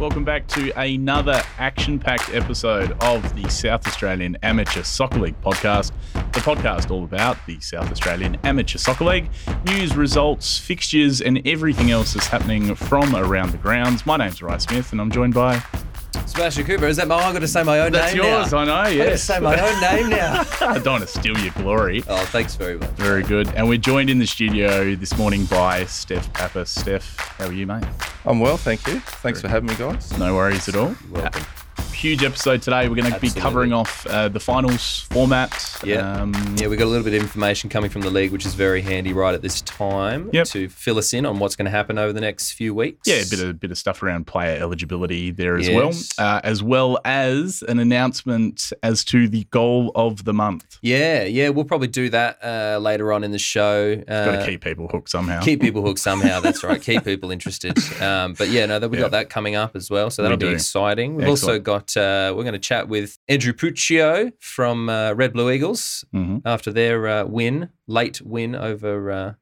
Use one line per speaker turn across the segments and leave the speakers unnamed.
Welcome back to another action packed episode of the South Australian Amateur Soccer League podcast. The podcast all about the South Australian Amateur Soccer League, news, results, fixtures, and everything else that's happening from around the grounds. My name's Rye Smith, and I'm joined by.
Sebastian Cooper, is that my? I've got to say my own
That's
name That's
yours,
now.
I know,
I've got to say my own name now.
I don't want to steal your glory.
oh, thanks very much.
Very good. And we're joined in the studio this morning by Steph Pappas. Steph, how are you, mate?
I'm well, thank you. Thanks for having me, guys.
No worries at all.
Welcome.
Huge episode today. We're going to be covering off uh, the finals format.
Yeah.
Um,
Yeah, we got a little bit of information coming from the league, which is very handy right at this time
Yep.
to fill us in on what's going to happen over the next few weeks.
Yeah, a bit of bit of stuff around player eligibility there as
Yes.
well, uh, as well as an announcement as to the goal of the month.
Yeah, yeah, we'll probably do that uh, later on in the show. Uh,
Got to keep people hooked somehow.
keep people hooked somehow. That's right. Keep people interested. Um, but yeah, no, that we
Yeah.
got that coming up as well. So that'll be
do.
exciting. We've also
Excellent.
Uh, we're going to chat with Andrew Puccio from uh, Red Blue Eagles
hmm
after their uh, win, late win over uh,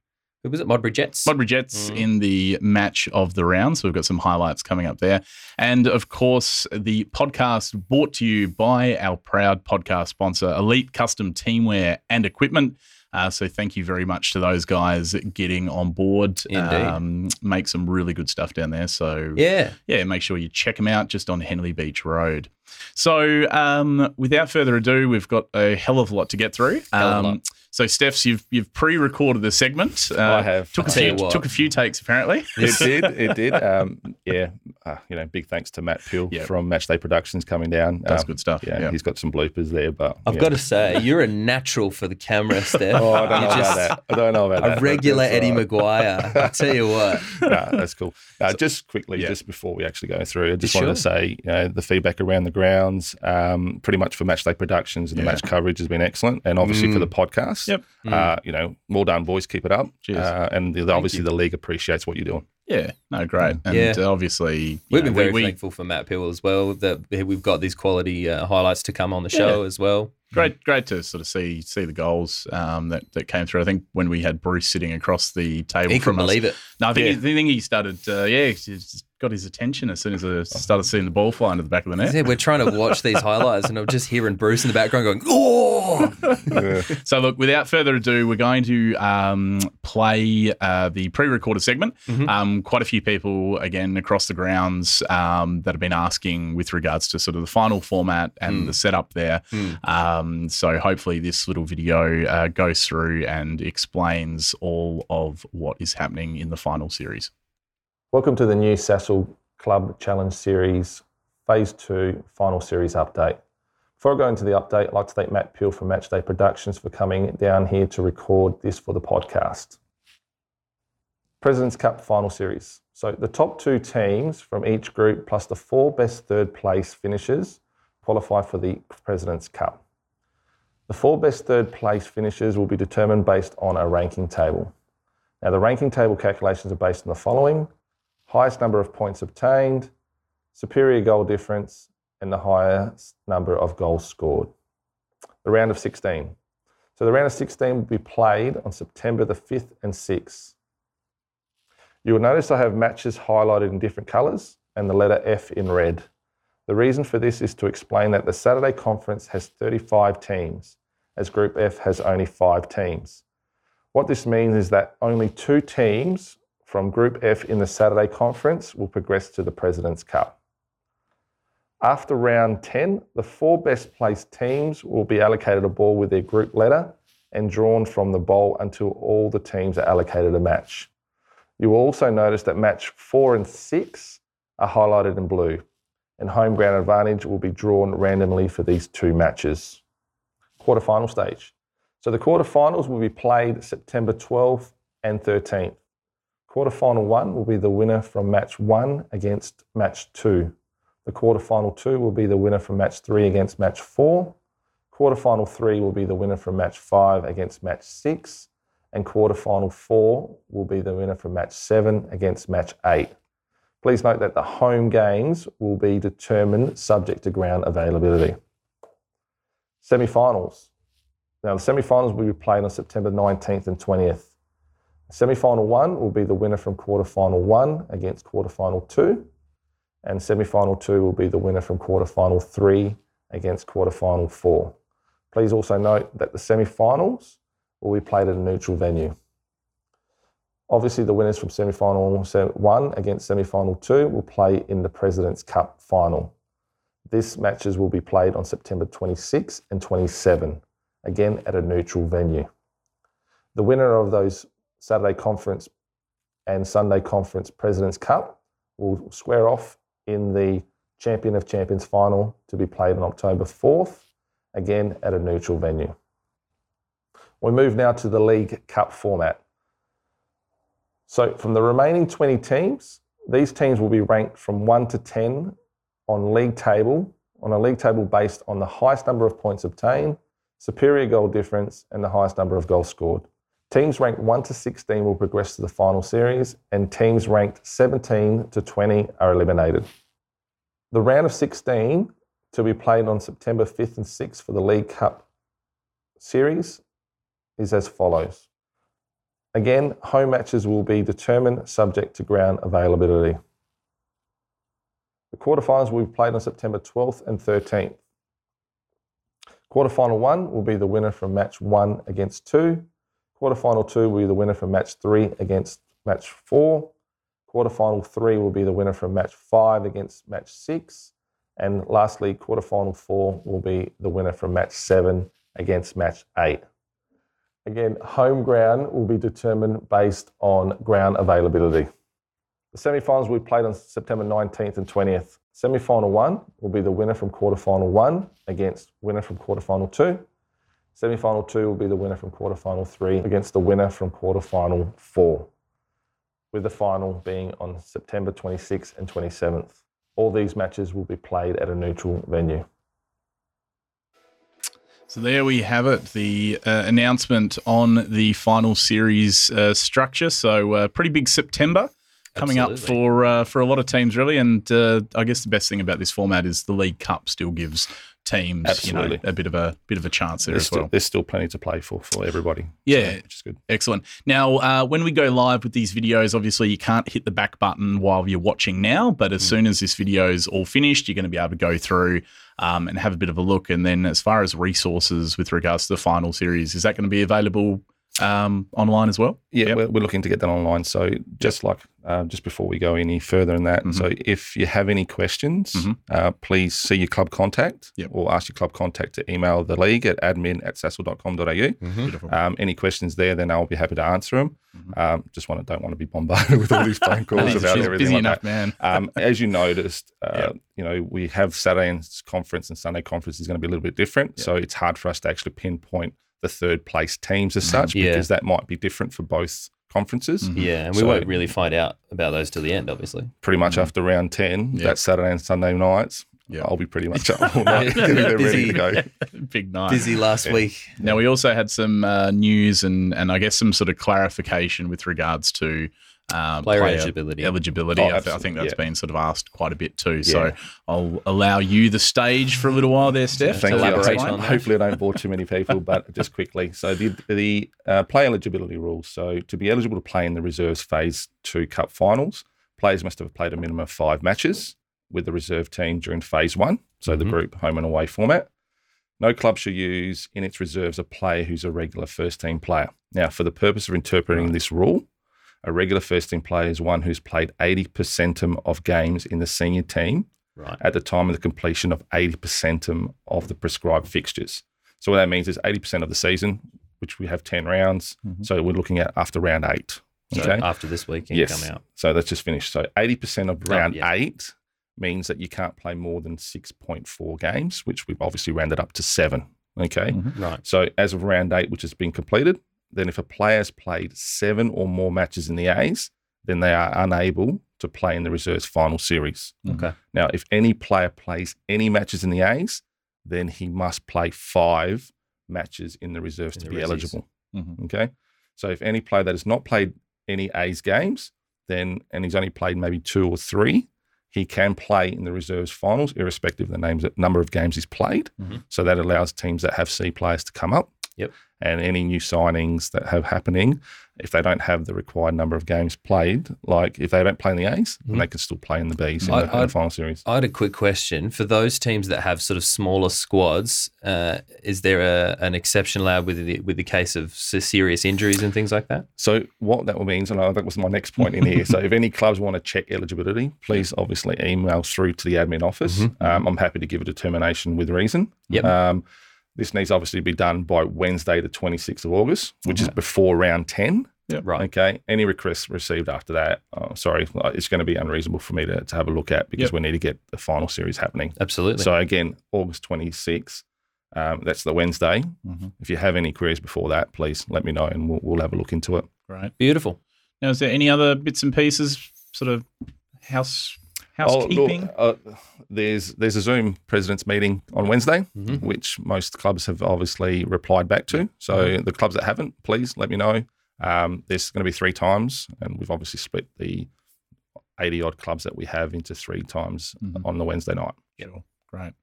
who was it? Modbury Jets.
Modbury Jets
Mm.
in the match of the round. So we've got some highlights coming up there. And of course, the podcast brought to you by our proud podcast sponsor, Elite Custom Teamwear and Equipment. Uh, so thank you very much to those guys getting on board.
Indeed.
Um, make some really good stuff down there. So
yeah,
yeah, make sure you check them out just on Henley Beach Road. So, um, without further ado, we've got a hell of a lot to get through.
Hell of a
Um. So, Steph's, you've you've pre-recorded the segment. Uh,
I have.
Took a
I'll tell
few
you what.
took a few takes apparently.
It did, it did. Um, yeah, uh, you know, big thanks to Matt Peel
Yeah.
from Matchday Productions coming down.
That's
Um,
good stuff.
Yeah,
Yeah.
he's got some bloopers there, but
I've
yeah.
got to say you're a natural for the camera, Steph.
Oh, I don't know
You're
about that. I don't know about that.
A regular Eddie
all right.
McGuire. I tell you what.
Nah, that's cool. Uh, just quickly,
yeah.
just before we actually go through, I just
Sure.
wanted to say, you know, the feedback around the grounds, um, pretty much for Matchday Productions and the match coverage has been excellent, and obviously for the podcast.
Yep.
Uh, you know, well done, boys. Keep it up. Uh, and the, obviously, the league appreciates what you're doing.
Yeah, no, great. And
Yeah.
uh, obviously,
We've
know,
been very
we, we,
thankful for Matt Peel as well that we've got these quality uh, highlights to come on the show as well.
great, great to sort of see see the goals um, that that came through. I think when we had Bruce sitting across the table
He
from
couldn't
us,
believe it.
No, I think,
Yeah.
he, I think he started. Uh, yeah, he just got his attention as soon as I started seeing the ball fly into the back of the net.
Yeah, we're trying to watch these highlights, and I'm just hearing Bruce in the background going, "Oh!"
So, look, without further ado, we're going to um, play uh, the pre recorded segment.
Mm-hmm.
Um, quite a few people, again, across the grounds um, that have been asking with regards to sort of the final format and
Mm.
the setup there. Um, so, hopefully, this little video uh, goes through and explains all of what is happening in the final series.
Welcome to the new SAASL Club Challenge Series Phase 2 Final Series update. Before I go into the update, I'd like to thank Matt Peel from Matchday Productions for coming down here to record this for the podcast. President's Cup Final Series. So the top two teams from each group plus the four best third place finishers qualify for the President's Cup. The four best third place finishers will be determined based on a ranking table. Now, the ranking table calculations are based on the following highest number of points obtained, superior goal difference, and the highest number of goals scored. The round of 16. So the round of 16 will be played on September the 5th and 6th. You will notice I have matches highlighted in different colours and the letter F in red. The reason for this is to explain that the Saturday conference has 35 teams, as Group F has only five teams. What this means is that only two teams from Group F in the Saturday conference will progress to the President's Cup. After round 10, the four best placed teams will be allocated a ball with their group letter and drawn from the bowl until all the teams are allocated a match. You will also notice that match four and six are highlighted in blue, and home ground advantage will be drawn randomly for these two matches. Quarterfinal stage. So the quarterfinals will be played September 12th and 13th. Quarterfinal one will be the winner from match one against match two. The quarterfinal two will be the winner from match three against match four. Quarterfinal three will be the winner from match five against match six. And quarterfinal four will be the winner from match seven against match eight. Please note that the home games will be determined subject to ground availability. Semi finals. Now, the semi finals will be played on September 19th and 20th. Semi final one will be the winner from quarter final one against quarter final two. and semi final two will be the winner from quarter final three against quarter final four. Please also note that the semi finals will be played at a neutral venue. Obviously, the winners from semi final one against semi final two will play in the President's Cup final. This matches will be played on September 26 and 27, again at a neutral venue. The winner of those Saturday Conference and Sunday Conference President's Cup will square off in the Champion of Champions final to be played on October 4th, again at a neutral venue. We move now to the League Cup format. So, from the remaining 20 teams, these teams will be ranked from 1 to 10 on league table, on a league table based on the highest number of points obtained, superior goal difference, and the highest number of goals scored. Teams ranked 1 to 16 will progress to the final series, and teams ranked 17 to 20 are eliminated. The round of 16 to be played on September 5th and 6th for the League Cup series is as follows. Again, home matches will be determined subject to ground availability. The quarterfinals will be played on September 12th and 13th. Quarterfinal one will be the winner from match one against two. Quarterfinal two will be the winner from match three against match four. Quarterfinal three will be the winner from match five against match six. And lastly, quarterfinal four will be the winner from match seven against match eight. Again, home ground will be determined based on ground availability. The semi-finals will be played on September 19th and 20th. Semi-final one will be the winner from quarter-final one against winner from quarter-final two. Semi-final two will be the winner from quarter-final three against the winner from quarter-final four, with the final being on September 26th and 27th. All these matches will be played at a neutral venue.
So there we have it, the uh, announcement on the final series uh, structure. So uh, pretty big September coming Absolutely. up for uh, for a lot of teams, really. And uh, I guess the best thing about this format is the League Cup still gives teams, Absolutely. you know, a bit of a bit of a chance there
there's
as
still,
well.
There's still plenty to play for for everybody.
Yeah,
so, which is good.
Excellent. Now, uh, when we go live with these videos, obviously you can't hit the back button while you're watching now, but as mm. soon as this video is all finished, you're going to be able to go through um, and have a bit of a look. And then, as far as resources with regards to the final series, is that going to be available um, online as well?
Yeah, yep. we're, we're, looking to get that online. So just like uh, just before we go any further in that, mm-hmm. so if you have any questions, mm-hmm. uh, please see your club contact yep. or ask your club contact to email the league at admin at saasl.com.au. Mm-hmm. Um, any questions there, then I'll be happy to answer them. Mm-hmm. Um, just want to, don't want to be bombarded with all these phone calls about everything busy like enough, that.
man.
um, as you noticed, uh, yep. you know, we have Saturday conference and Sunday conference is going to be a little bit different. So it's hard for us to actually pinpoint the third place teams as such yeah. because that might be different for both conferences.
Mm-hmm. Yeah, and we so, won't really find out about those till the end, obviously.
Pretty much mm-hmm. after round 10, yep. that Saturday and Sunday nights, yeah. I'll be pretty much up all night getting ready to go.
Big night.
Busy last yeah. week.
Now, we also had some uh, news and, and I guess some sort of clarification with regards to
um, player, player, eligibility.
Eligibility. Oh, I, th- I, think that's yeah. been sort of asked quite a bit too. Yeah. So I'll allow you the stage for a little while there, Steph.
Thank you. Hopefully, I don't bore too many people, but just quickly. So the the uh, play eligibility rules. So to be eligible to play in the reserves phase two cup finals, players must have played a minimum of five matches with the reserve team during phase one. So mm-hmm. the group home and away format. No club should use in its reserves a player who's a regular first team player. Now, for the purpose of interpreting this rule, a regular first team player is one who's played 80% of games in the senior team right. at the time of the completion of 80% of the prescribed fixtures. So what that means is 80% of the season, which we have 10 rounds. Mm-hmm. So we're looking at after round eight.
Okay. So after this weekend yes. come out.
So that's just finished. So 80% of oh, round oh, yeah. eight means that you can't play more than 6.4 games, which we've obviously rounded up to seven. Okay.
Mm-hmm. Right.
So as of round eight, which has been completed, then if a player has played seven or more matches in the A's, then they are unable to play in the reserves final series.
Okay.
Now, if any player plays any matches in the A's, then he must play five matches in the reserves in to the be eligible. Mm-hmm. Okay. So if any player that has not played any A's games, then and he's only played maybe two or three, he can play in the reserves finals, irrespective of the names number of games he's played. Mm-hmm. So that allows teams that have C players to come up
Yep.
And any new signings that have happening, if they don't have the required number of games played, like if they don't play in the A's, then
Mhm.
they can still play in the Bs in,
I-
the, in the final series.
I had a quick question for those teams that have sort of smaller squads. Uh, is there a, an exception allowed with the with the case of serious injuries and things like that?
So what that means, and I, that was my next point in here. so if any clubs want to check eligibility, please obviously email through to the admin office.
Mhm.
Um, I'm happy to give a determination with reason.
Yep.
Um, this needs obviously to be done by Wednesday, the 26th of August, which is before round 10. Yeah.
Right.
Okay. Any requests received after that, oh, sorry, it's going to be unreasonable for me to, to have a look at because
Yep.
we need to get the final series happening.
Absolutely.
So again, August 26th. Um, that's the Wednesday.
Mhm.
If you have any queries before that, please let me know and we'll, we'll have a look into it.
Great.
Beautiful.
Now, is there any other bits and pieces, sort of house
Oh, look,
housekeeping?
uh, there's there's a Zoom presidents meeting on Wednesday,
Mhm.
which most clubs have obviously replied back to. So
Mm-hmm.
the clubs that haven't, please let me know. Um, there's going to be three times, and we've obviously split the 80 odd clubs that we have into three times
Mhm.
on the Wednesday night.
Sure. Great.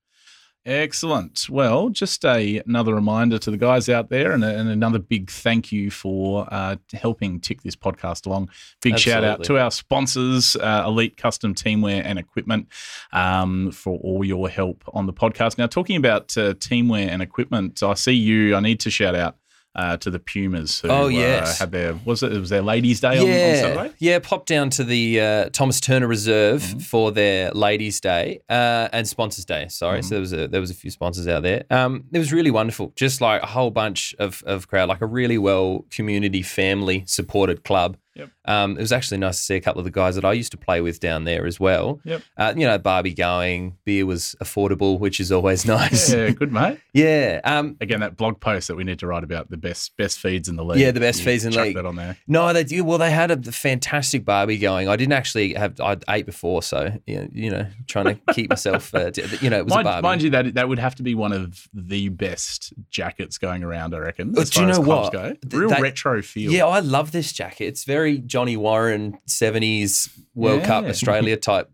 Excellent. Well, just a, another reminder to the guys out there and, a, and another big thank you for uh, helping tick this podcast along. Big shout out to our sponsors, uh, Elite Custom Teamwear and Equipment, um, for all your help on the podcast. Now, talking about uh, teamwear and equipment, I see you. I need to shout out uh, to the Pumas. Who,
Oh,
uh, had their was it? It was their Ladies' Day on, on
yeah,
Saturday.
yeah. Pop down to the uh, Thomas Turner Reserve
Mhm.
for their Ladies' Day uh, and Sponsors Day. Sorry,
Mhm.
so there was a there was a few sponsors out there. Um, it was really wonderful. Just like a whole bunch of of crowd, like a really well community family supported club.
Yep.
Um, it was actually nice to see a couple of the guys that I used to play with down there as well.
Yep.
Uh, you know, Barbie going, beer was affordable, which is always nice.
Yeah, good mate.
yeah. Um,
Again, that blog post that we need to write about the best best feeds in the league.
Yeah, the best
You
feeds in
chuck
league.
That on there.
No, they do. Well, they had a fantastic barbie going. I didn't actually have. I ate before, so you know, trying to keep myself. Uh, you know, it was
mind,
a barbie.
mind you, that that would have to be one of the best jackets going around. I reckon.
But
As
do you know what?
Go. Real
they-
retro feel.
yeah, I love this jacket. It's very Johnny Warren seventies World Cup Australia type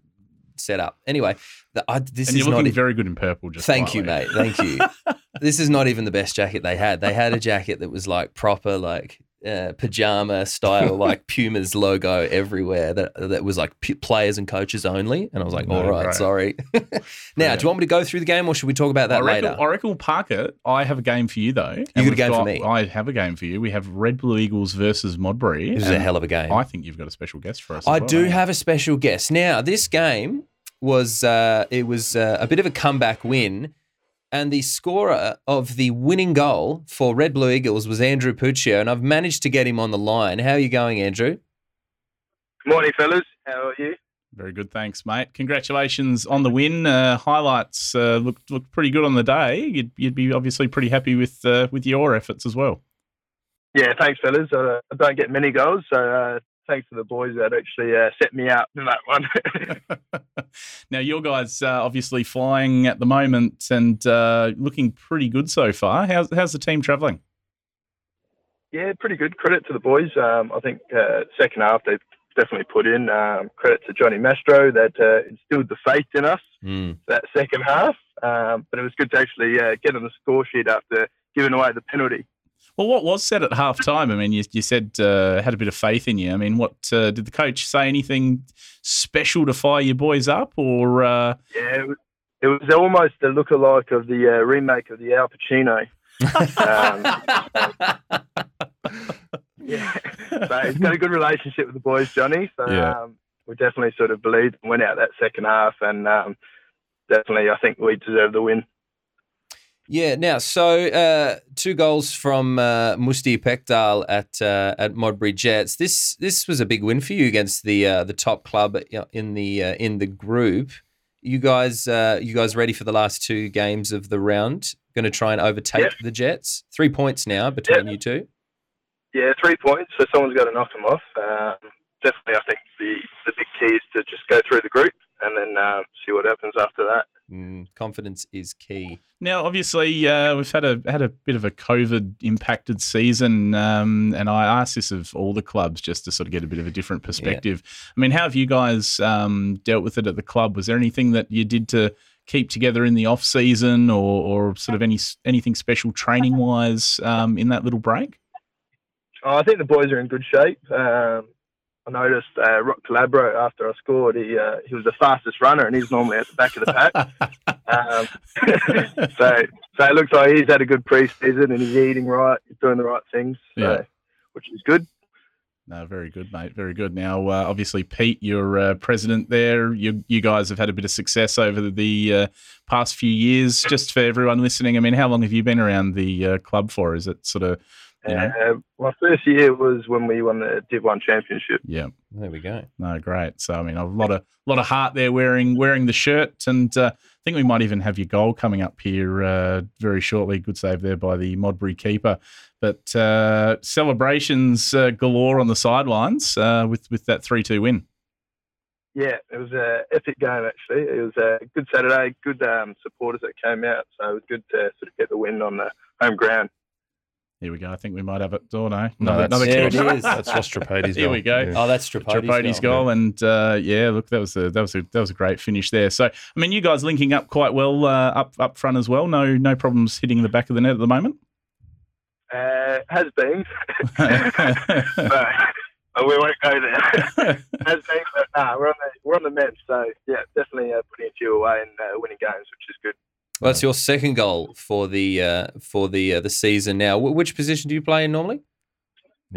setup. Anyway, the, I, this
and
is
you're
not.
looking
e-
very good in purple. Just
Thank you, mate. Thank you. this is not even the best jacket they had. They had a jacket that was like proper, like uh, pajama style, like Puma's logo everywhere. That that was like p- players and coaches only. And I was like,
No,
all right,
great.
sorry. now, do you want me to go through the game, or should we talk about that
reckon,
later?
I reckon we'll park it. I have a game for you though. You
got a game for me?
I have a game for you. We have Red Blue Eagles versus Modbury.
This is a hell of a game.
I think you've got a special guest for us.
I
well,
do have a special guest. Now, this game was uh, it was uh, a bit of a comeback win, and the scorer of the winning goal for Red Blue Eagles was Andrew Puccio, and I've managed to get him on the line. How are you going, Andrew?
Morning, fellas. How are you?
Very good, thanks, mate. Congratulations on the win. Uh, highlights uh, looked looked pretty good on the day. You'd, you'd be obviously pretty happy with uh, with your efforts as well.
Yeah, thanks, fellas. Uh, I don't get many goals, so uh, thanks to the boys that actually uh, set me up in that one.
now, your guys uh, obviously flying at the moment and uh, looking pretty good so far. How's how's the team travelling?
yeah, pretty good. Credit to the boys. Um, I think uh, second half they definitely put in. Um, credit to Johnny Mastro that uh, instilled the faith in us
Mm.
that second half. Um, but it was good to actually uh, get on the score sheet after giving away the penalty.
Well, what was said at half time? I mean, you, you said uh, had a bit of faith in you. I mean, what uh, did the coach say? Anything special to fire your boys up, or uh,
Yeah, it was, it was almost a lookalike of the uh, remake of the Al Pacino. Yeah, so he's got a good relationship with the boys, Johnny. So
Yeah.
um, we definitely sort of believed and went out that second half, and um, definitely I think we deserve the win.
Yeah. Now, so uh, two goals from uh, Musti Pekdal at uh, at Modbury Jets. This this was a big win for you against the uh, the top club in the uh, in the group. You guys, uh, you guys ready for the last two games of the round? Going to try and overtake the Jets. Three points now between you two.
Yeah, three points, so someone's got to knock them off. Um, definitely, I think the the big key is to just go through the group and then uh, see what happens after that.
Mm, confidence is key.
Now, obviously, uh, we've had a had a bit of a COVID impacted season, um, and I asked this of all the clubs just to sort of get a bit of a different perspective. I mean, how have you guys um, dealt with it at the club? Was there anything that you did to keep together in the off season, or, or sort of any anything special training wise um, in that little break?
Oh, I think the boys are in good shape. Um, I noticed uh, Rock Calabro after I scored, he uh, he was the fastest runner, and he's normally at the back of the pack. um, so so it looks like he's had a good preseason, and he's eating right, he's doing the right things, so,
Yeah.
which is good.
No, very good, mate. Very good. Now, uh, obviously, Pete, you're uh, president there. You you guys have had a bit of success over the, the uh, past few years. Just for everyone listening, I mean, how long have you been around the uh, club for? Is it sort of, you know?
Uh, my first year was when we won the Div One championship.
Yeah.
There we go.
No, great. So, I mean, a lot of lot of heart there wearing wearing the shirt, and uh, I think we might even have your goal coming up here uh, very shortly. Good save there by the Modbury keeper. But uh, celebrations uh, galore on the sidelines uh, with with that three two win.
Yeah, it was an epic game actually. It was a good Saturday, good um, supporters that came out, so it was good to sort of get the win on the home ground.
Here we go. I think we might have it. Oh no,
No,
another,
that's,
another
There
kick.
it is.
that's Ross Trapodi's
Here
goal.
we go.
Yeah.
Oh, that's Trapodi's,
Trapodi's goal, and uh, yeah, look, that was a that was a that was a great finish there. So, I mean, you guys linking up quite well uh, up up front as well. No no problems hitting the back of the net at the moment.
Uh, has been, but, but we won't go there. has been, but nah, we're on the we're on the mend. So yeah, definitely uh, putting a few away and uh, winning games, which is good.
Well, that's your second goal for the uh, for the uh, the season. Now, Wh- which position do you play in normally?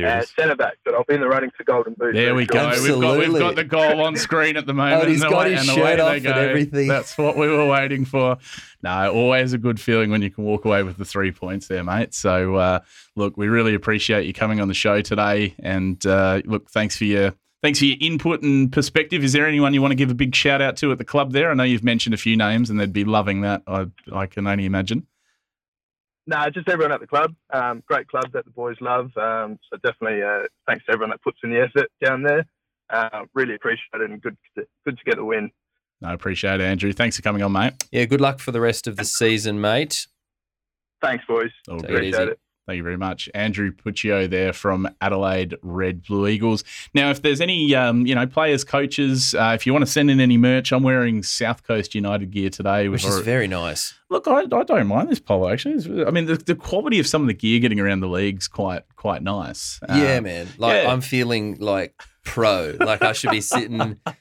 Uh, centre back, but I'll be in the running for Golden Boot.
There we go. We've got we've got the goal on screen at the moment.
Oh, he's
and
got
away-
his
and
shirt
they
off and everything.
That's what we were waiting for. No, always a good feeling when you can walk away with the three points there, mate. So, uh, look, we really appreciate you coming on the show today. And uh, look, thanks for your thanks for your input and perspective. Is there anyone you want to give a big shout out to at the club there? I know you've mentioned a few names, and they'd be loving that. I I can only imagine.
No, just everyone at the club. Um, great club that the boys love. Um, so definitely uh, thanks to everyone that puts in the effort down there. Uh, really appreciate it and good to, good to get the win.
No, appreciate it, Andrew. Thanks for coming on, mate.
Yeah, good luck for the rest of the season, mate.
Thanks, boys.
All
Take it easy.
Appreciate it.
Thank you very much, Andrew Puccio there from Adelaide Red Blue Eagles. Now, if there's any, um, you know, players, coaches, uh, if you want to send in any merch, I'm wearing South Coast United gear today.
Which is very nice.
Look, I, I don't mind this polo actually. It's- I mean, the, the quality of some of the gear getting around the league's quite quite nice.
yeah,
Um,
man. Like
yeah.
I'm feeling like pro. like I should be sitting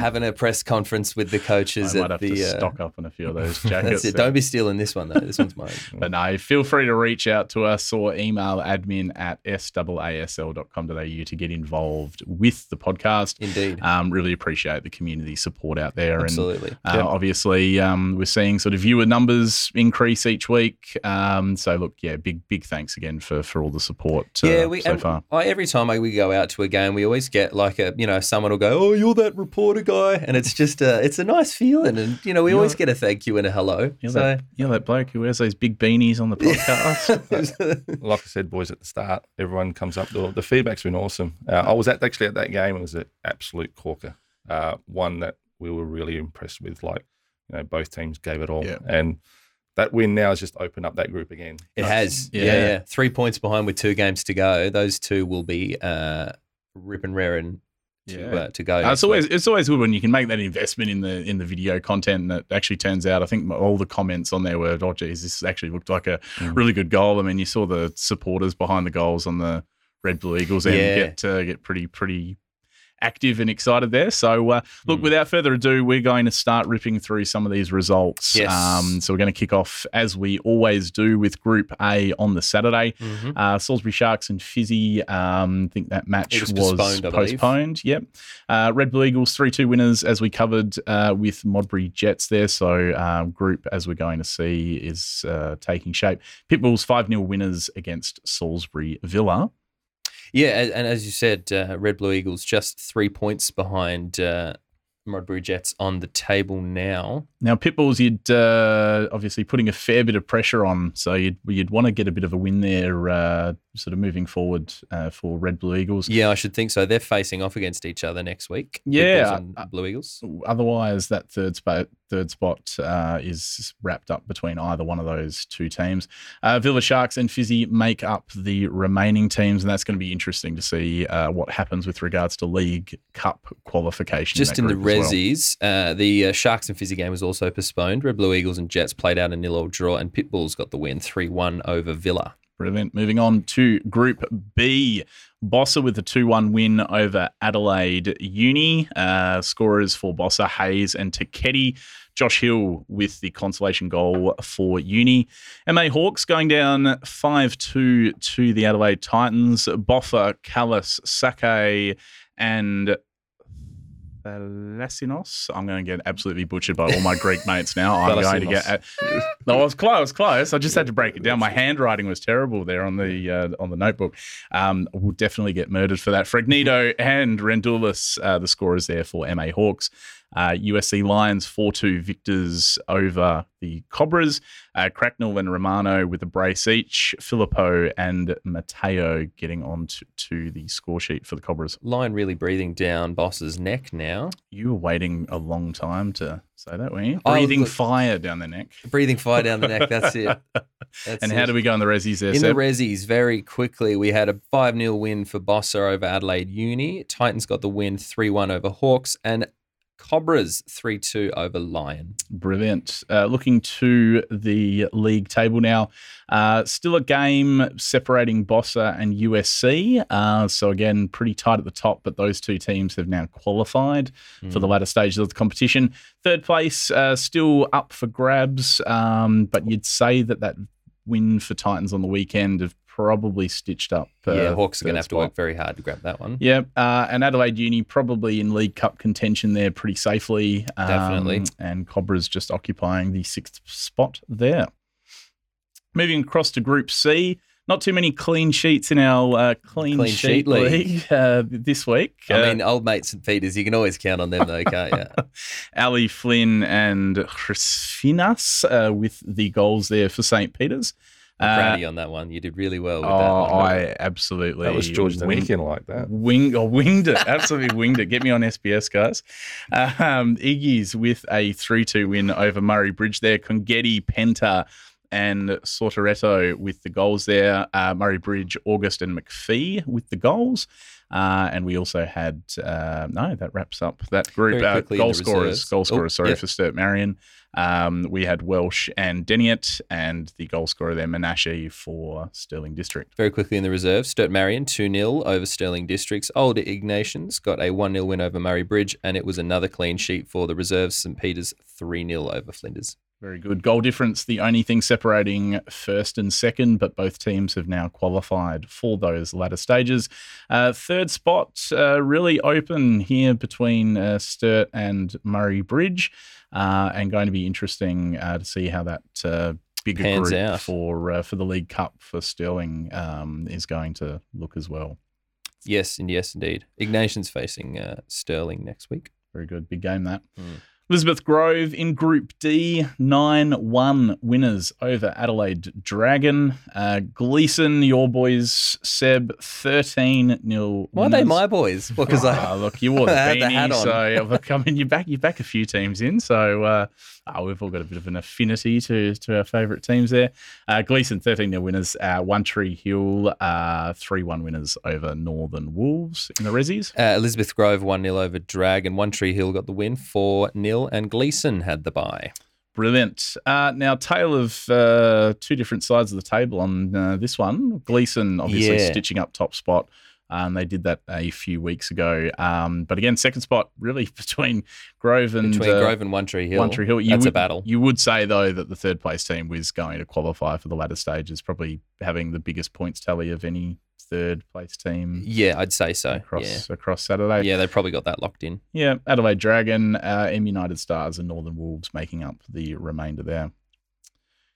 having a press conference with the coaches
I might have
the.
to
uh,
stock up on a few of those jackets.
that's it. Don't be stealing this one though. This one's mine.
But no, feel free to reach out to us or email admin at saasl.com.au to get involved with the podcast.
Indeed.
Um, really appreciate the community support out there.
Absolutely.
And uh, obviously, um, we're seeing sort of viewer numbers increase each week. Um, so look, yeah, big big thanks again for for all the support uh,
yeah, we
so far.
I, every time I, we go out to a game, we always get like a you know someone will go, "Oh, you're that reporter guy," and it's just a it's a nice feeling, and you know we
You're-
always get a thank you and a hello.
You're,
so
that, you're that bloke who wears those big beanies on the podcast.
like I said, boys, at the start, everyone comes up. The, the feedback's been awesome. Uh, I was at, actually at that game. It was an absolute corker. Uh, one that we were really impressed with. Like, you know, both teams gave it all,
Yeah.
and that win now has just opened up that group again.
It has.
Yeah.
Yeah. yeah, Three points behind with two games to go. Those two will be uh, rip and raring to,
Yeah.
uh, to go.
Uh, it's always it's always good when you can make that investment in the in the video content, and it actually turns out. I think all the comments on there were, "Oh, geez, this actually looked like a
Mm.
really good goal." I mean, you saw the supporters behind the goals on the Red Blue Eagles and
Yeah.
get uh, get pretty pretty active and excited there. So, uh, look,
Mm.
without further ado, we're going to start ripping through some of these results.
Yes.
Um, so we're going to kick off as we always do with Group A on the Saturday.
Mhm.
Uh, Salisbury Sharks and Fizzy. Um, I think that match
was
was,
postponed,
postponed. Yep. Uh, Red Blue Eagles three two winners as we covered uh, with Modbury Jets there. So um, group as we're going to see is uh, taking shape. Pitbulls five 0 winners against Salisbury Villa.
Yeah, and as you said, uh, Red Blue Eagles just three points behind uh, Modbury Jets on the table now.
Now Pitbulls, you'd uh, obviously putting a fair bit of pressure on, so you'd you'd want to get a bit of a win there, uh, sort of moving forward uh, for Red Blue Eagles.
Yeah, I should think so. They're facing off against each other next week.
Yeah,
and
uh,
Blue Eagles.
Otherwise, that third spot third spot uh, is wrapped up between either one of those two teams. Uh, Villa Sharks and Fizzy make up the remaining teams, and that's going to be interesting to see uh, what happens with regards to League Cup qualification.
Just in
that
the
group as well.
Uh, the uh, Sharks and Fizzy game was also postponed. Red Blue Eagles and Jets played out a nil-all draw, and Pitbulls got the win 3-1 over Villa.
Brilliant. Moving on to Group B. Bossa with a 2 1 win over Adelaide Uni. Uh, scorers for Bossa, Hayes and Taketi. Josh Hill with the consolation goal for Uni. MA Hawks going down 5 2 to the Adelaide Titans. Boffa, Callis, Sake, and Thalassinos. I'm going to get absolutely butchered by all my Greek mates now. I'm going to get. no, I was close, close. I just had to break it down. My handwriting was terrible there on the uh, on the notebook. Um, we'll definitely get murdered for that. Fregnito and Rendulis, uh, the scorers there for MA Hawks. Uh, USC Lions 4 2 victors over the Cobras. Uh, Cracknell and Romano with a brace each. Filippo and Matteo getting on to, to, the score sheet for the Cobras.
Line really breathing down Boss's neck now.
You were waiting a long time to say that, weren't you? Breathing oh, fire down the neck.
Breathing fire down the neck, that's it.
That's and it. how do we go in the Rezzies there,
In
Seb?
the Rezzies, very quickly, we had a 5 0 win for Bossa over Adelaide Uni. Titans got the win 3 1 over Hawks. And Cobras 3 2 over Lion.
Brilliant. Uh, looking to the league table now. Uh, still a game separating Bossa and USC. Uh, so, again, pretty tight at the top, but those two teams have now qualified mm. for the hmm. latter stages of the competition. Third place, uh, still up for grabs, um, but you'd say that that win for Titans on the weekend of probably stitched up.
Uh, yeah, Hawks are going to have spot. to work very hard to grab that one.
Yeah, uh, and Adelaide Uni probably in League Cup contention there pretty safely.
Um, Definitely.
And Cobras just occupying the sixth spot there. Moving across to Group C. Not too many clean sheets in our uh, clean, clean, sheet, sheet league, league uh, this week.
I mean, old mates and Peters, you can always count on them, though, can't you?
Ali Flynn and Chrisfinas uh, with the goals there for St. Peter's.
I'm proud of uh, you on that one. You did really well with
oh,
that one.
I absolutely.
That was George Donikian like that.
Wing, oh, winged it. Absolutely winged it. Get me on SBS, guys. Um, Iggy's with a 3 2 win over Murray Bridge there. Congetti, Penta, and Sortoretto with the goals there. Uh, Murray Bridge, August, and McPhee with the goals. Uh, and we also had, uh, no, that wraps up that group. Uh, goal scorers, goal scorers, oh, sorry, yep. for Sturt Marion. Um, we had Welsh and Deniot, and the goal scorer there, Menashe, for Stirling District.
Very quickly in the reserve, Sturt Marion 2 0 over Stirling Districts. Older Ignatians got a 1 0 win over Murray Bridge, and it was another clean sheet for the reserves, St. Peter's 3 0 over Flinders.
Very good. Goal difference, the only thing separating first and second, but both teams have now qualified for those latter stages. Uh, third spot, uh, really open here between uh, Sturt and Murray Bridge, uh, and going to be interesting uh, to see how that uh, bigger
Pans
group
out.
for for the League Cup for Stirling um, is going to look as well.
Yes, and yes, indeed. Ignatian's facing Stirling next week.
Very good. Big game that. Mm. Elizabeth Grove in Group D, 9 1 winners over Adelaide Dragon. Uh, Gleeson, your boys, Seb, 13 0.
Why are they my boys?
Well, because I. look, you wore the beanie, the so I mean, you're back, you're back a few teams in, so uh, oh, we've all got a bit of an affinity to, to our favourite teams there. Uh, Gleeson, 13 0 winners. Uh, One Tree Hill, uh, 3 1 winners over Northern Wolves in the Rezzies.
Uh, Elizabeth Grove, 1 0 over Dragon. One Tree Hill got the win, 4 0 and Gleeson had the bye.
Brilliant. Uh, now, tale of uh, two different sides of the table on uh, this one. Gleeson obviously yeah. stitching up top spot. Um, they did that a few weeks ago. Um, but again, second spot really between Grove and
between uh, Grove and One Tree Hill.
One Tree Hill.
You That's
would,
a battle.
You would say though that the third place team was going to qualify for the latter stages, probably having the biggest points tally of any third place team.
Yeah, I'd say so.
Across
yeah.
across Saturday.
Yeah, they probably got that locked in.
Yeah, Adelaide Dragon, uh, M United Stars, and Northern Wolves making up the remainder there.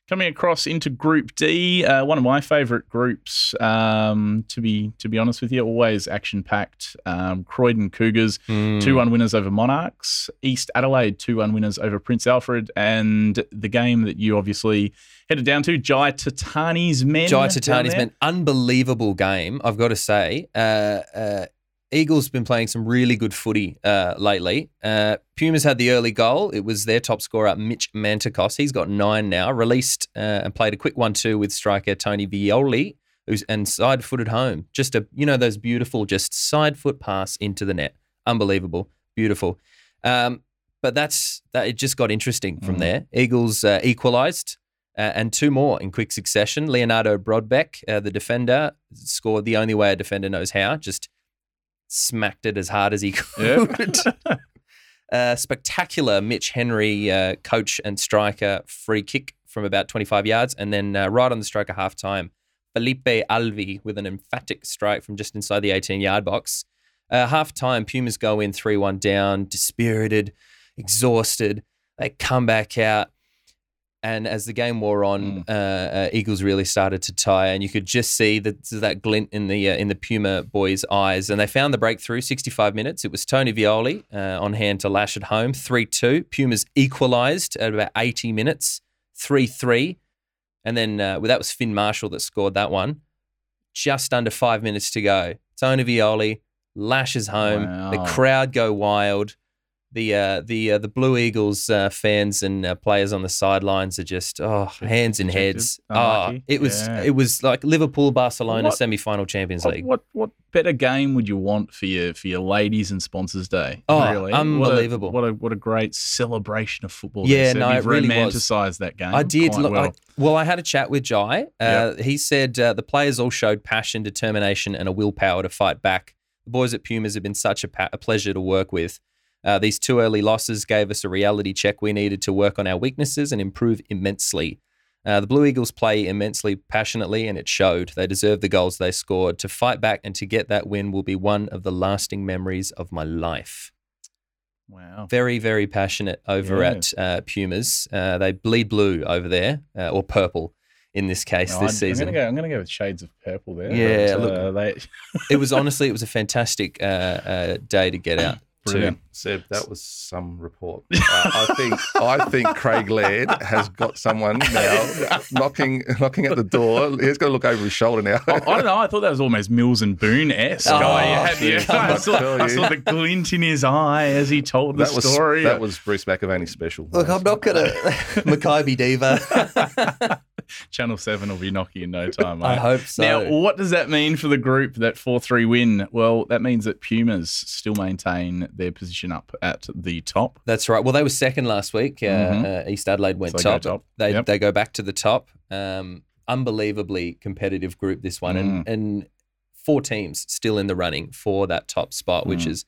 Coming across into Group D, uh, one of my favourite groups. Um, to be to be honest with you, always action packed. Um, Croydon Cougars
mm.
two one winners over Monarchs. East Adelaide two one winners over Prince Alfred, and the game that you obviously headed down to Jai Tatani's men.
Jai Tatani's men, unbelievable game. I've got to say. Uh, uh, Eagles been playing some really good footy uh, lately. Uh, Pumas had the early goal. It was their top scorer, Mitch Mantikos. He's got nine now. Released uh, and played a quick one-two with striker Tony Violi, who's and side-footed home. Just a you know those beautiful just side foot pass into the net. Unbelievable, beautiful. Um, but that's that. It just got interesting from
Mhm.
there. Eagles uh, equalised. Uh, and two more in quick succession. Leonardo Brodbeck, uh, the defender, scored the only way a defender knows how, just smacked it as hard as he could. uh, spectacular Mitch Henry, uh, coach and striker, free kick from about 25 yards. And then uh, right on the stroke of half time, Felipe Alvi with an emphatic strike from just inside the 18 yard box. Uh, half time, Pumas go in 3 1 down, dispirited, exhausted. They come back out. And as the game wore on, uh, uh, Eagles really started to tire, and you could just see that that glint in the uh, in the Puma boys' eyes. And they found the breakthrough. 65 minutes. It was Tony Violi uh, on hand to lash it home. 3-2. Pumas equalised at about 80 minutes. 3-3. And then uh, well, that was Finn Marshall that scored that one. Just under five minutes to go. Tony Violi lashes home. The crowd go wild. The uh, the uh, the Blue Eagles uh, fans and uh, players on the sidelines are just oh hands in
dejected,
heads.
unlucky.
Oh, it was
Yeah.
it was like Liverpool Barcelona semi final Champions League.
what what better game would you want for your for your ladies and sponsors day?
Oh,
really?
unbelievable.
What a, what a what a great celebration of football.
Yeah, no,
You've
it really was.
romanticised that game.
I did. Look,
well.
I, well, I had a chat with Jai. Uh, He said uh, the players all showed passion, determination, and a willpower to fight back. The boys at Pumas have been such a, pa- a pleasure to work with. Uh, these two early losses gave us a reality check we needed to work on our weaknesses and improve immensely. Uh, the Blue Eagles play immensely passionately, and it showed. They deserve the goals they scored. To fight back and to get that win will be one of the lasting memories of my life
wow.
very, very passionate over
Yeah.
at uh, Pumas. Uh, they bleed blue over there, uh, or purple in this case
No,
this
I'm,
season.
I'm gonna go. I'm gonna go with shades of purple there.
Yeah,
but,
look-
uh, they,
It was honestly, it was a fantastic uh, uh, day to get out. To.
Brilliant.
Seb, that was some report. Uh, I think I think Craig Laird has got someone now knocking knocking at the door. He's got to look over his shoulder now.
I, I don't know. I thought that was almost Mills and Boon esque.
Oh,
I, had the-
come
I, saw, I saw the glint in his eye as he told the
that was
story.
that was Bruce McAvaney special.
Look, I'm not gonna Maccabi diva.
Channel Seven will be knocking in no time.
I hope so.
Now, what does that mean for the group, that 4 3 win? Well, that means that Pumas still maintain their position up at the top.
That's right. Well, they were second last week. Uh,
Mhm.
uh, East Adelaide went
So they
top.
top.
They
Yep.
they go back to the top. Um, unbelievably competitive group this one,
Mm.
and and four teams still in the running for that top spot, which
Mm.
is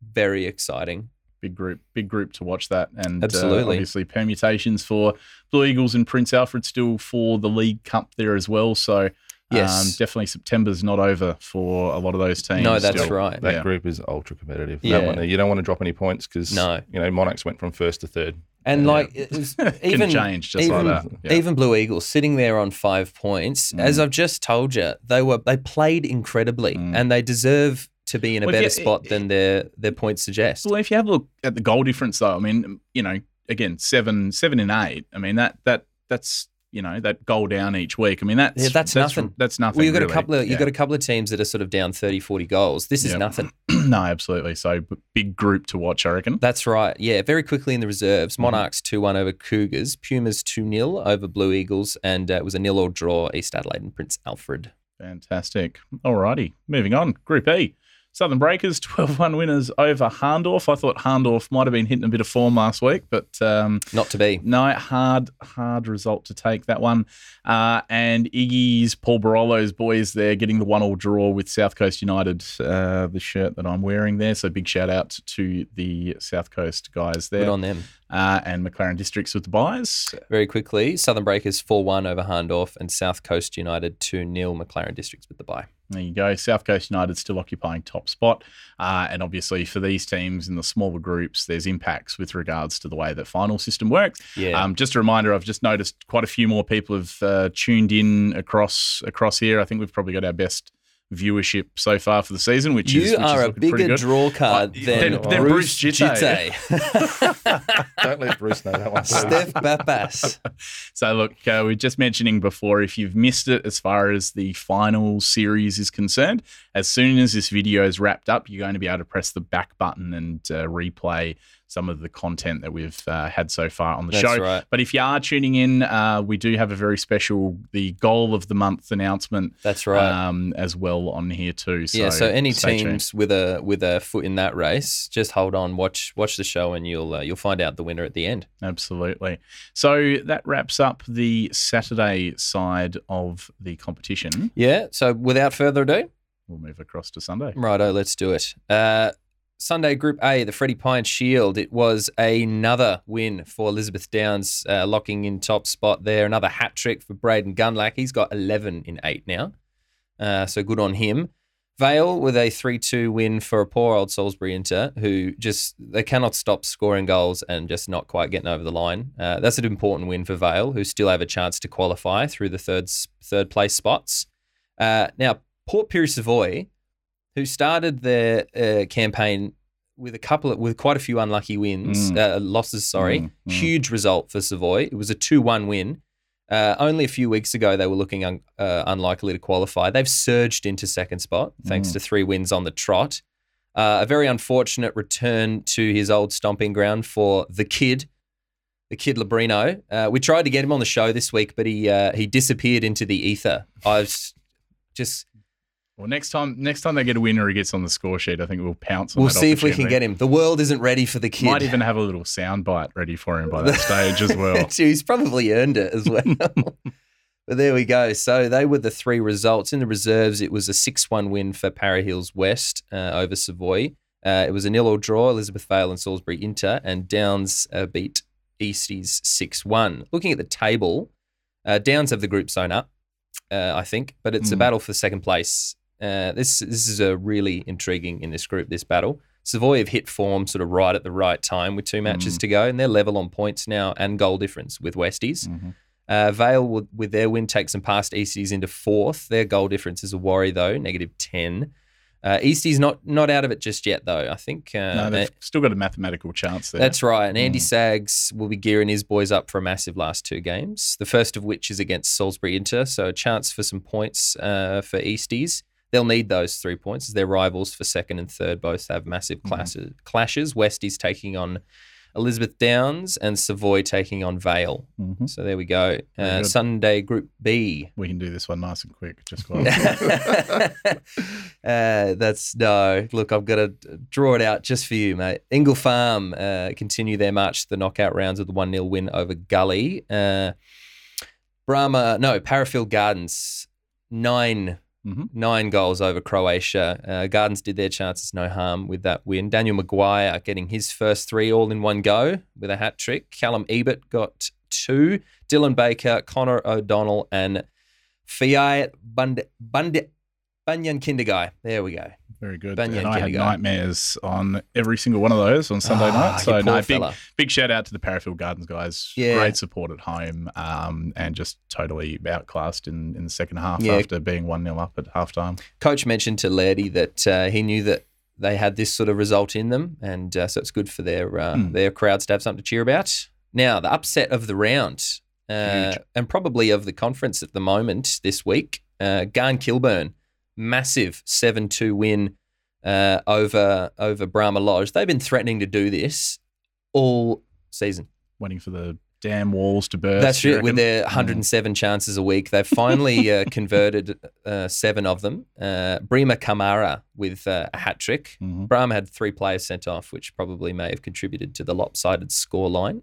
very exciting.
Big group, big group to watch that. And uh, obviously, permutations for Blue Eagles and Prince Alfred still for the League Cup there as well. So,
Yes.
um, definitely September's not over for a lot of those teams.
No, that's
still.
right.
That
Yeah.
group is ultra competitive.
Yeah.
That one, you don't want to drop any points because
No.
you know Monarchs went from first to third.
And
Yeah.
like it was
Can
even
change just
even,
like that. Yeah.
even Blue Eagles sitting there on five points.
Mm.
As I've just told you, they were they played incredibly,
Mm.
and they deserve to be in a
Well,
better
you-
spot than their their points suggest.
Well, if you have a look at the goal difference, though, I mean, you know, again, seven, seven and eight. I mean, that that that's you know that goal down each week. I mean, that's
Yeah, that's nothing.
That's nothing.
Well, you've got
really.
a couple of you've got a couple of teams that are sort of down 30, 40 goals. This is
Yeah.
nothing.
no, absolutely. So big group to watch, I reckon.
That's right. Yeah, very quickly in the reserves,
Mm-hmm.
Monarchs two one over Cougars, Pumas two 0 over Blue Eagles, and uh, it was a nil all draw. East Adelaide and Prince Alfred.
Fantastic. Alrighty, moving on. Group E. Southern Breakers, 12 1 winners over Hahndorf. I thought Hahndorf might have been hitting a bit of form last week, but um,
Not to be.
no, hard, hard result to take that one. Uh, and Iggy's, Paul Barolo's boys there getting the one all draw with South Coast United, uh, the shirt that I'm wearing there. So big shout out to the South Coast guys there.
Good on them.
Uh, and McLaren Districts with the buys.
Very quickly, Southern Breakers 4 1 over Hahndorf and South Coast United 2 0 McLaren Districts with the buy.
There you go. South Coast United still occupying top spot. Uh, and obviously, for these teams in the smaller groups, there's impacts with regards to the way that final system works.
Yeah.
Um, just a reminder, I've just noticed quite a few more people have uh, tuned in across across here. I think we've probably got our best viewership so far for the season, which
you
is which
are
is
a bigger
good.
draw card than,
than- than
Bruce
Bruce Jitte.
Jitte.
Don't let Bruce know that one.
Steph Pappas.
So, look, uh, we are just mentioning before, if you've missed it as far as the final series is concerned, as soon as this video is wrapped up, you're going to be able to press the back button and uh, replay some of the content that we've uh, had so far on the
That's
show.
right.
But if you are tuning in, uh, we do have a very special the goal of the month announcement
That's right.
um, as well on here too. So
yeah, so any
stay tuned.
teams with a with a foot in that race, just hold on, watch watch the show, and you'll uh, you'll find out the winner at the end.
Absolutely. So that wraps up the Saturday side of the competition.
Yeah. So without further ado,
We'll move across to Sunday.
righto, let's do it. Sunday Group A, the Freddie Pine Shield. It was another win for Elizabeth Downs, uh, locking in top spot there. Another hat trick for Braden Gunlack. He's got 11 in eight now, uh, so good on him. Vale with a 3 2 win for a poor old Salisbury Inter, who just they cannot stop scoring goals and just not quite getting over the line. Uh, that's an important win for Vale, who still have a chance to qualify through the third third place spots. Uh, now, Port Pirie Savoy, who started their uh, campaign with a couple of, with quite a few unlucky wins, uh, losses. Sorry,
Mm, mm.
huge result for Savoy. It was a two-one win. Uh, only a few weeks ago, they were looking un- uh, unlikely to qualify. They've surged into second spot thanks
Mm.
to three wins on the trot. Uh, a very unfortunate return to his old stomping ground for the kid, the kid Labrino. Uh, we tried to get him on the show this week, but he uh, he disappeared into the ether. I was just
Well, next time, next time they get a winner he gets on the score sheet, I think we'll pounce on.
we'll
that
see if we can
opportunity.
get him. The world isn't ready for the kid.
Might even have a little soundbite ready for him by that stage as well.
He's probably earned it as well. but there we go. So they were the three results. In the reserves, it was a 6 1 win for Para Hills West uh, over Savoy. Uh, it was a nil all draw, Elizabeth Vale and Salisbury Inter, and Downs uh, beat Easties 6 1. Looking at the table, uh, Downs have the group zone up, uh, I think, but it's a
Mm.
battle for second place. Uh, this this is a really intriguing in this group. This battle. Savoy have hit form sort of right at the right time with two matches
Mm.
to go, and they're level on points now and goal difference with Westies.
Mhm.
Uh, Vale with their win take some past Easties into fourth. Their goal difference is a worry though, negative ten. Uh, Easties not not out of it just yet though. I think uh,
No, they've still got a mathematical chance there.
that's right. And Andy
Mm.
Sags will be gearing his boys up for a massive last two games. The first of which is against Salisbury Inter, so a chance for some points uh, for Easties. They'll need those three points as their rivals for second and third both have massive
Mm-hmm.
classes, clashes. Westies taking on Elizabeth Downs and Savoy taking on Vale.
Mhm.
So there we go. Uh. Sunday Group B.
We can do this one nice and quick. Just
uh, that's no. Look, I've got to draw it out just for you, mate. Ingle Farm uh, continue their march to the knockout rounds with a 1 0 win over Gully. Uh, Brahma, no, Parafield Gardens, 9
Mhm.
Nine goals over Croatia. Uh, Gardens did their chances no harm with that win. Daniel Maguire getting his first three all in one go with a hat trick. Callum Ebert got two. Dylan Baker, Connor O'Donnell, and Fiat Bund- Bund- Bunyan Kinderguy. There we go.
very good.
Banyan
and I had nightmares on every single one of those on Sunday
Ah,
night. So no, big big shout out to the Parafield Gardens guys.
Yeah.
Great support at home, um, and just totally outclassed in, in the second half
Yeah.
after being one 0 up at halftime.
Coach mentioned to Lairdy that uh, he knew that they had this sort of result in them, and uh, so it's good for their uh,
Hmm.
their crowds to have something to cheer about. Now, the upset of the round, uh, and probably of the conference at the moment this week, uh, Garn Kilburn, massive seven two win uh, over over Brahma Lodge. They've been threatening to do this all season.
Waiting for the damn walls to burst.
That's it. With their 107 chances a week, they've finally uh, converted uh, seven of them. Uh, Brima Kamara with uh, a hat trick.
Mhm.
Brahma had three players sent off, which probably may have contributed to the lopsided score line.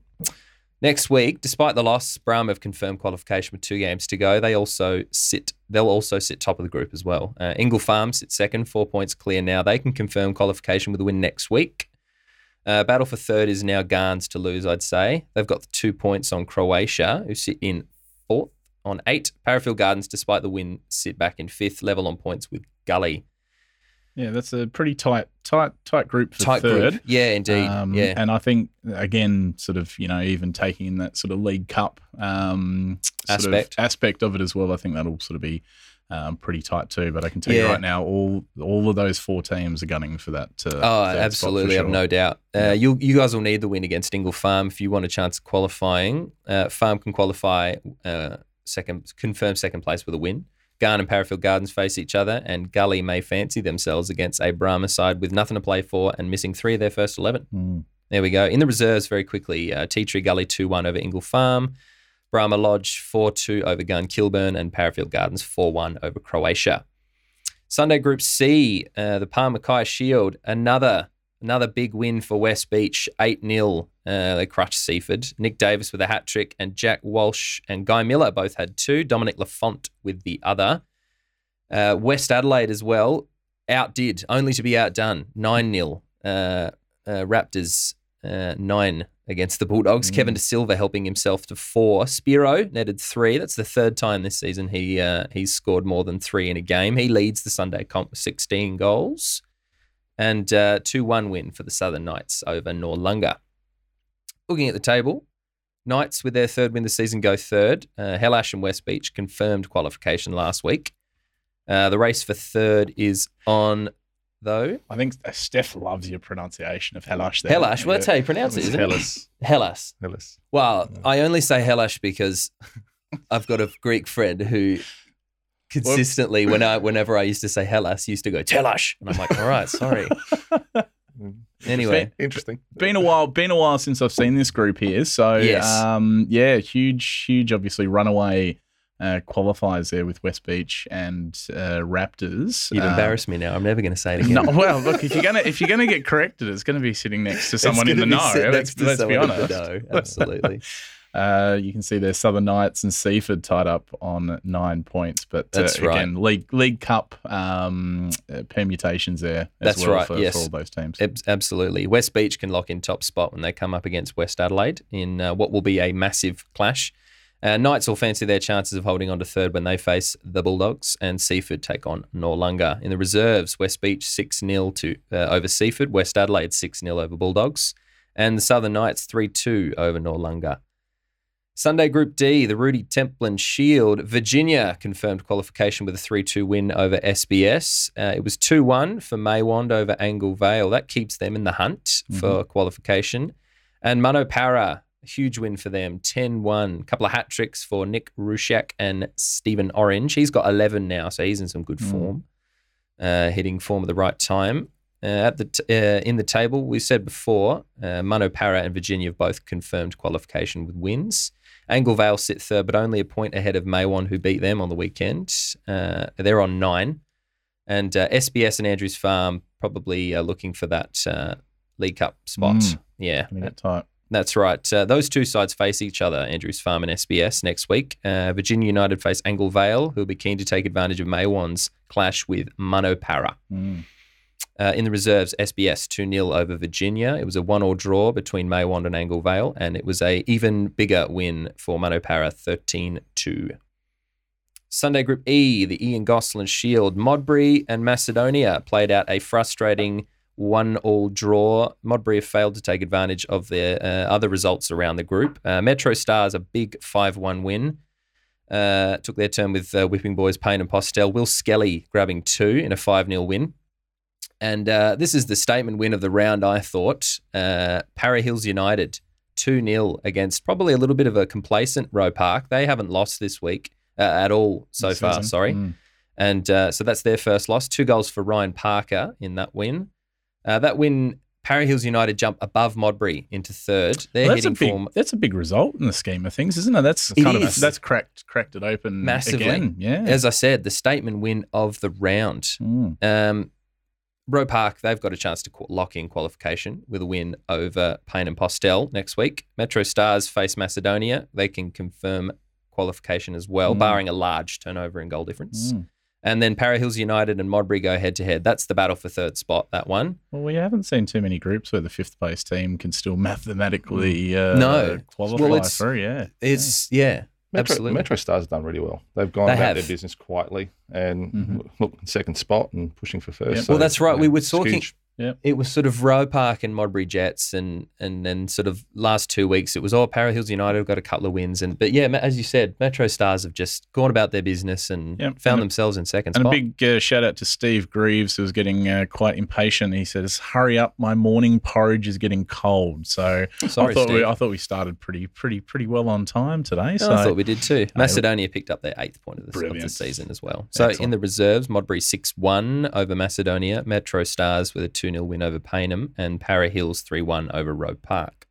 Next week, despite the loss, Brahma have confirmed qualification with two games to go. They also sit. They'll also sit top of the group as well. Uh, Ingle Farm sits second, four points clear now. They can confirm qualification with a win next week. Uh, battle for third is now Garns to lose, I'd say. They've got the two points on Croatia, who sit in fourth on eight. Parafield Gardens, despite the win, sit back in fifth, level on points with Gully.
Yeah, that's a pretty tight, tight, tight group for
Tight
third.
group. Yeah, indeed.
Um,
yeah.
And I think, again, sort of, you know, even taking that sort of League Cup um,
Aspect.
of aspect of it as well, I think that'll sort of be um, pretty tight too. But I can tell you right now, all all of those four teams are gunning for that. Uh,
Oh,
third spot for
absolutely. I've no doubt. Uh,
Yeah.
you you guys will need the win against Ingle Farm if you want a chance of qualifying. Uh, Farm can qualify uh, second, confirm second place with a win. Garn and Parafield Gardens face each other, and Gully may fancy themselves against a Brahma side with nothing to play for and missing three of their first 11.
Mm.
There we go. In the reserves, very quickly, uh, Tea Tree Gully 2 1 over Ingle Farm, Brahma Lodge 4 2 over Gun Kilburn, and Parafield Gardens 4 1 over Croatia. Sunday Group C, uh, the Palm Mackay Shield, another another big win for West Beach, 8 0. Uh, they crushed Seaford. Nick Davis with a hat trick, and Jack Walsh and Guy Miller both had two. Dominic Lafont with the other. Uh, West Adelaide as well, outdid, only to be outdone, 9 0. Uh, uh, Raptors uh, 9 against the Bulldogs.
Mm.
Kevin De Silva helping himself to four. Spiro netted three. That's the third time this season he uh, he's scored more than three in a game. He leads the Sunday comp with 16 goals. And uh, 2 1 win for the Southern Knights over Noarlunga. Looking at the table, Knights with their third win this season go third. Uh, Hellash and West Beach confirmed qualification last week. Uh, the race for third is on, though.
I think Steph loves your pronunciation of Hellash. There.
Hellash, well, that's how you pronounce it, isn't it?
Hellas.
Hellas.
Hellas.
Well, I only say Hellash because I've got a Greek friend who consistently, when I, whenever I used to say Hellas, used to go Telash, and I'm like, all right, sorry. Anyway,
Interesting.
been a while been a while since I've seen this group here. So
Yes.
um yeah, huge, huge obviously runaway uh, qualifiers there with West Beach and uh, Raptors.
you've
Uh,
embarrassed me now. I'm never going to say it again.
No, well, look, if you're gonna if you're gonna get corrected, it's gonna be sitting next to someone in the know. Let's, let's be honest.
No, absolutely.
Uh, you can see there's Southern Knights and Seaford tied up on nine points, but uh,
That's right.
again, League League Cup um, uh, permutations there as
That's
well
right,
for,
yes.
for all those teams.
Ab- Absolutely. West Beach can lock in top spot when they come up against West Adelaide in uh, what will be a massive clash. Uh, Knights will fancy their chances of holding on to third when they face the Bulldogs, and Seaford take on Noarlunga. In the reserves, West Beach 6 0 to uh, over Seaford, West Adelaide 6 0 over Bulldogs, and the Southern Knights 3 2 over Noarlunga. Sunday Group D, the Rudy Templin Shield. Virginia confirmed qualification with a 3 2 win over SBS. Uh, it was 2 1 for Maywand over Angle Vale. That keeps them in the hunt for qualification. And Munno Para, a huge win for them 10 1. A couple of hat tricks for Nick Rushak and Stephen Orange. He's got 11 now, so he's in some good
Mm.
form, uh, hitting form at the right time. Uh, at the t- uh, in the table, we said before, uh, Munno Para and Virginia have both confirmed qualification with wins. Angle Vale sit third, but only a point ahead of Maywand, who beat them on the weekend. Uh, they're on nine. And uh, SBS and Andrews Farm probably are looking for that uh, League Cup spot.
Mm.
Yeah,
get tight.
that's right. Uh, those two sides face each other, Andrews Farm and SBS, next week. Uh, Virginia United face Angle Vale, who'll be keen to take advantage of Maywand's clash with Munno Para.
Mm.
Uh, in the reserves, SBS 2 0 over Virginia. It was a one all draw between Maywand and Angle Vale, and it was a even bigger win for Munno Para 13 2. Sunday Group E, the Ian Gosselin Shield. Modbury and Macedonia played out a frustrating one all draw. Modbury have failed to take advantage of their uh, other results around the group. Uh, Metro Stars, a big 5 1 win. Uh, took their turn with uh, Whipping Boys Payne and Postel. Will Skelly grabbing two in a 5 0 win. And uh, this is the statement win of the round, I thought. Uh, Hills United 2 0 against probably a little bit of a complacent Roe Park. They haven't lost this week uh, at all so
This
far,
season.
sorry.
Mm.
And uh, so that's their first loss. Two goals for Ryan Parker in that win. Uh, that win, Para Hills United jump above Modbury into third. They're
Well, that's a big
form
that's a big result in the scheme of things, isn't it? That's
It
kind
is.
of that's cracked cracked it open
Massively.
again. Yeah.
as I said, the statement win of the round.
Mm.
Um, Roe Park, they've got a chance to lock in qualification with a win over Payne and Postel next week. Metro Stars face Macedonia. They can confirm qualification as well,
Mm.
barring a large turnover in goal difference.
Mm.
And then Para Hills United and Modbury go head to head. That's the battle for third spot, that one.
Well, we haven't seen too many groups where the fifth place team can still mathematically uh,
No.
qualify
Well, it's-
through. Yeah,
It's, yeah,
Metro,
absolutely.
Metro Stars done really well. They've gone
They
about
have.
their business quietly and
Mhm.
look second spot and pushing for first.
Yep.
So,
Well, that's right.
you
We were talking-
huge.
It was sort of Roe Park and Modbury Jets, and and then sort of last two weeks it was all Para Hills United have got a couple of wins, and but yeah, as you said, Metro Stars have just gone about their business and
Yep.
found
And
themselves in second
and
spot.
a big uh, shout out to Steve Greaves, who was getting uh, quite impatient. He says, "Hurry up, my morning porridge is getting cold." So
Sorry,
I thought we
Steve.
I thought we started pretty pretty pretty well on time today.
Oh,
So
I thought we did too. Macedonia picked up their eighth point of the, of the season as well. So in the reserves, Modbury 6 1 over Macedonia. Metro Stars with a 2 0 win over Payneham, and Para Hills 3 1 over Roe Park.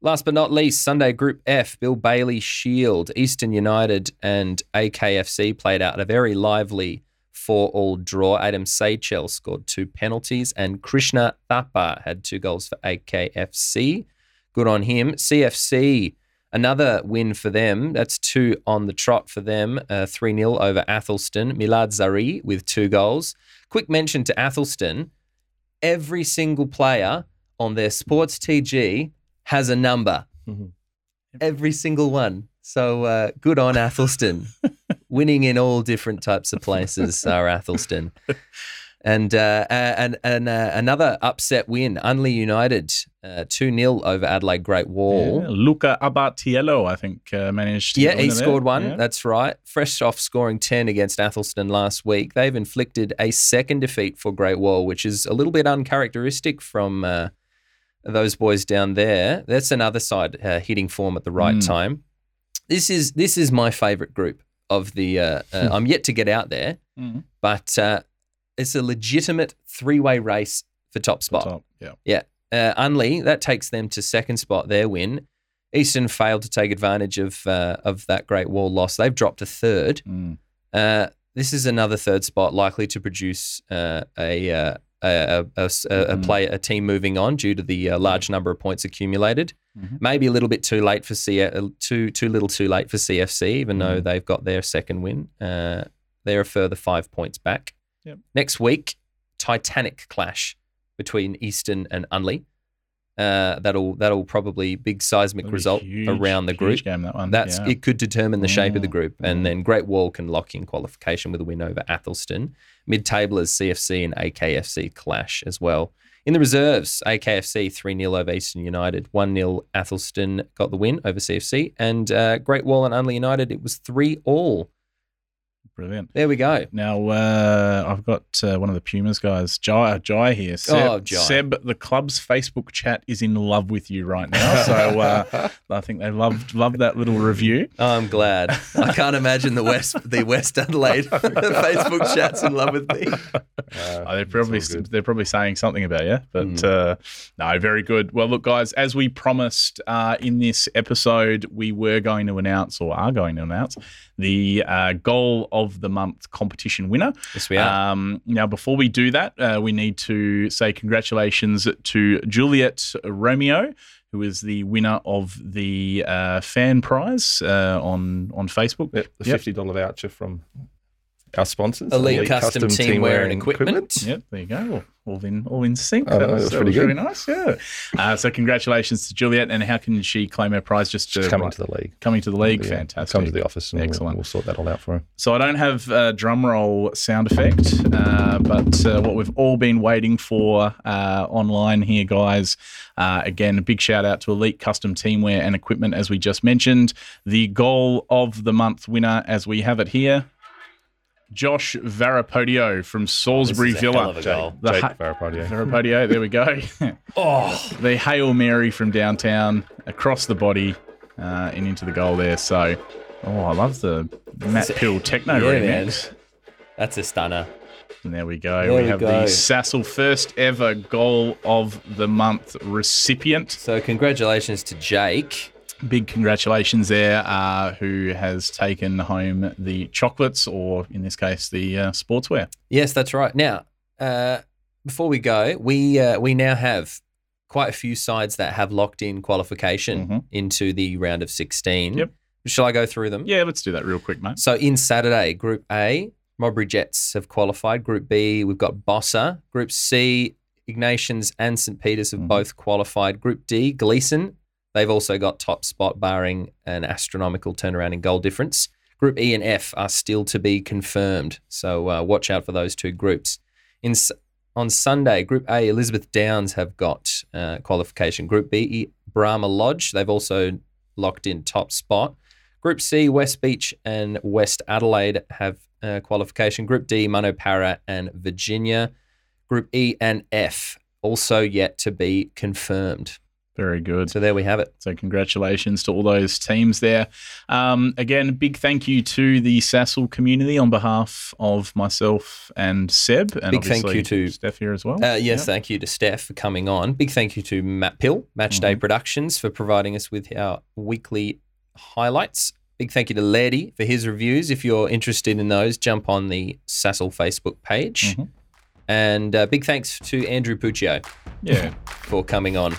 Last but not least, Sunday Group F, Bill Bailey Shield, Eastern United and AKFC played out a very lively four all draw. Adam Seychell scored two penalties, and Krishna Thapa had two goals for AKFC. Good on him. CFC, another win for them. That's two on the trot for them. Uh, 3 0 over Athelstone. Milad Zari with two goals. Quick mention to Athelstone every single player on their Sports TG has a number.
Mhm.
Every single one. So uh, good on Athelstone. Winning in all different types of places are Athelstone. And uh, uh, and and uh, another upset win, Unley United, two 0 over Adelaide Great Wall.
Yeah, Luca Abatiello, I think, uh, managed to
Yeah, he
winner there.
scored one.
Yeah.
That's right. Fresh off scoring 10 against Athelstone last week. They've inflicted a second defeat for Great Wall, which is a little bit uncharacteristic from uh, those boys down there. That's another side uh, hitting form at the right
Mm.
time. This is this is my favorite group of the. Uh, uh, I'm yet to get out there,
Mhm.
but uh, it's a legitimate three way race for top spot.
Top, Yeah.
Yeah. Uh, Unley, that takes them to second spot, their win. Eastern failed to take advantage of uh, of that Great Wall loss. They've dropped to third.
Mm.
Uh, this is another third spot likely to produce uh, a, uh, a, a, a, a, a
Mhm.
play a team moving on due to the uh, large number of points accumulated.
Mhm.
Maybe a little bit too late for C uh, too too little too late for CFC, even though
Mhm.
they've got their second win. Uh, they're a further five points back.
Yep.
Next week, Titanic clash between Eastern and Unley. Uh, that'll that'll probably big seismic result
huge-
around the group.
game, that one.
That's
yeah.
it could determine the shape of the group, and then Great Wall can lock in qualification with a win over Athelstone. Mid-tablers CFC and AKFC clash as well. In the reserves, AKFC 3 0 over Eastern United, 1 0 Athelston got the win over CFC, and uh, Great Wall and Unley United, it was 3 all.
Brilliant.
There we go.
Now, uh, I've got uh, one of the Pumas guys, Jai, Jai here. Seb,
Oh, Jai.
Seb, the club's Facebook chat is in love with you right now. So uh, I think they loved loved that little review.
I'm glad. I can't imagine the West the West Adelaide Facebook chats in love with me.
Oh, they're probably
it's all good.
they're probably saying something about you, but
Mm.
uh, no, very good. Well, look, guys, as we promised uh, in this episode, we were going to announce or are going to announce the uh, goal of the month competition winner.
Yes, we are.
Um, now, before we do that, uh, we need to say congratulations to Juliet Romeo, who is the winner of the uh, fan prize uh, on on Facebook.
Yep, the fifty dollar voucher from our sponsors,
Elite Custom Teamwear and Equipment.
Yep, there you go. All, in, all in sync.
Oh, that was pretty good.
really nice. Yeah. Uh, so congratulations to Juliet. And how can she claim her prize? Just,
Just
to,
coming to the league.
coming to the league.
Yeah,
Fantastic.
Come to the office and
Excellent.
We'll, we'll sort that all out for her.
So I don't have a drum roll sound effect, uh, but uh, what we've all been waiting for uh, online here, guys. Uh, again, a big shout out to Elite Custom Teamwear and Equipment, as we just mentioned. The goal of the month winner, as we have it here, Josh Varapodio from Salisbury
This
Villa.
goal.
The
Jake
ha-
Varapodio.
Varapodio, there we go.
Oh,
the Hail Mary from downtown across the body uh, and into the goal there. So, oh, I love the Matt Pill techno
Yeah, man.
remix.
that's a stunner.
And there we go.
There
we
we
have
go.
the SAASL first ever goal of the month recipient.
So congratulations to Jake.
Big congratulations there, uh, who has taken home the chocolates, or in this case, the uh, sportswear.
Yes, that's right. Now, uh, before we go, we uh, we now have quite a few sides that have locked in qualification
Mhm.
into the round of 16.
Yep.
Shall I go through them?
Yeah, let's do that real quick, mate.
So in Saturday, Group A, Modbury Jets have qualified. Group B, we've got Bossa. Group C, Ignatians and St. Peter's have
Mhm.
both qualified. Group D, Gleeson. They've also got top spot, barring an astronomical turnaround in goal difference. Group E and F are still to be confirmed. So uh, watch out for those two groups. In on Sunday, Group A, Elizabeth Downs have got uh, qualification. Group B, Brahma Lodge. They've also locked in top spot. Group C, West Beach and West Adelaide have uh, qualification. Group D, Munno Para and Virginia. Group E and F also yet to be confirmed.
Very good.
So there we have it.
So congratulations to all those teams there. Um, again, big thank you to the SAASL community on behalf of myself and Seb, and
Big thank you to-
Steph here as well.
Uh, yes,
Yep.
thank you to Steph for coming on. Big thank you to Matt Pill, Match Day
Mm-hmm.
Productions, for providing us with our weekly highlights. Big thank you to Lairdy for his reviews. If you're interested in those, jump on the SAASL Facebook page.
Mhm.
And uh, big thanks to Andrew Puccio
yeah,
for coming on.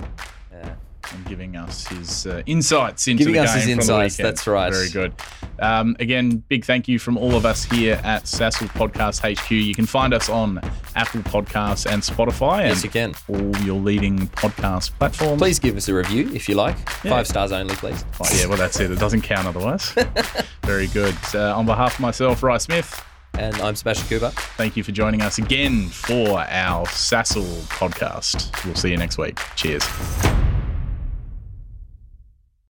Uh,
and giving us his uh, insights into
Giving
the
us his
game from the
insights, that's right.
Very good. Um, again, big thank you from all of us here at SAASL Podcast HQ. You can find us on Apple Podcasts and Spotify and
yes, you can.
all your leading podcast platforms.
Please give us a review if you like.
Yeah.
Five stars only, please.
Oh, yeah, well, that's it. It doesn't count otherwise. Very good. Uh, on behalf of myself, Rye Smith,
And I'm Sebastian Cooper.
thank you for joining us again for our SAASL podcast. We'll see you next week. Cheers.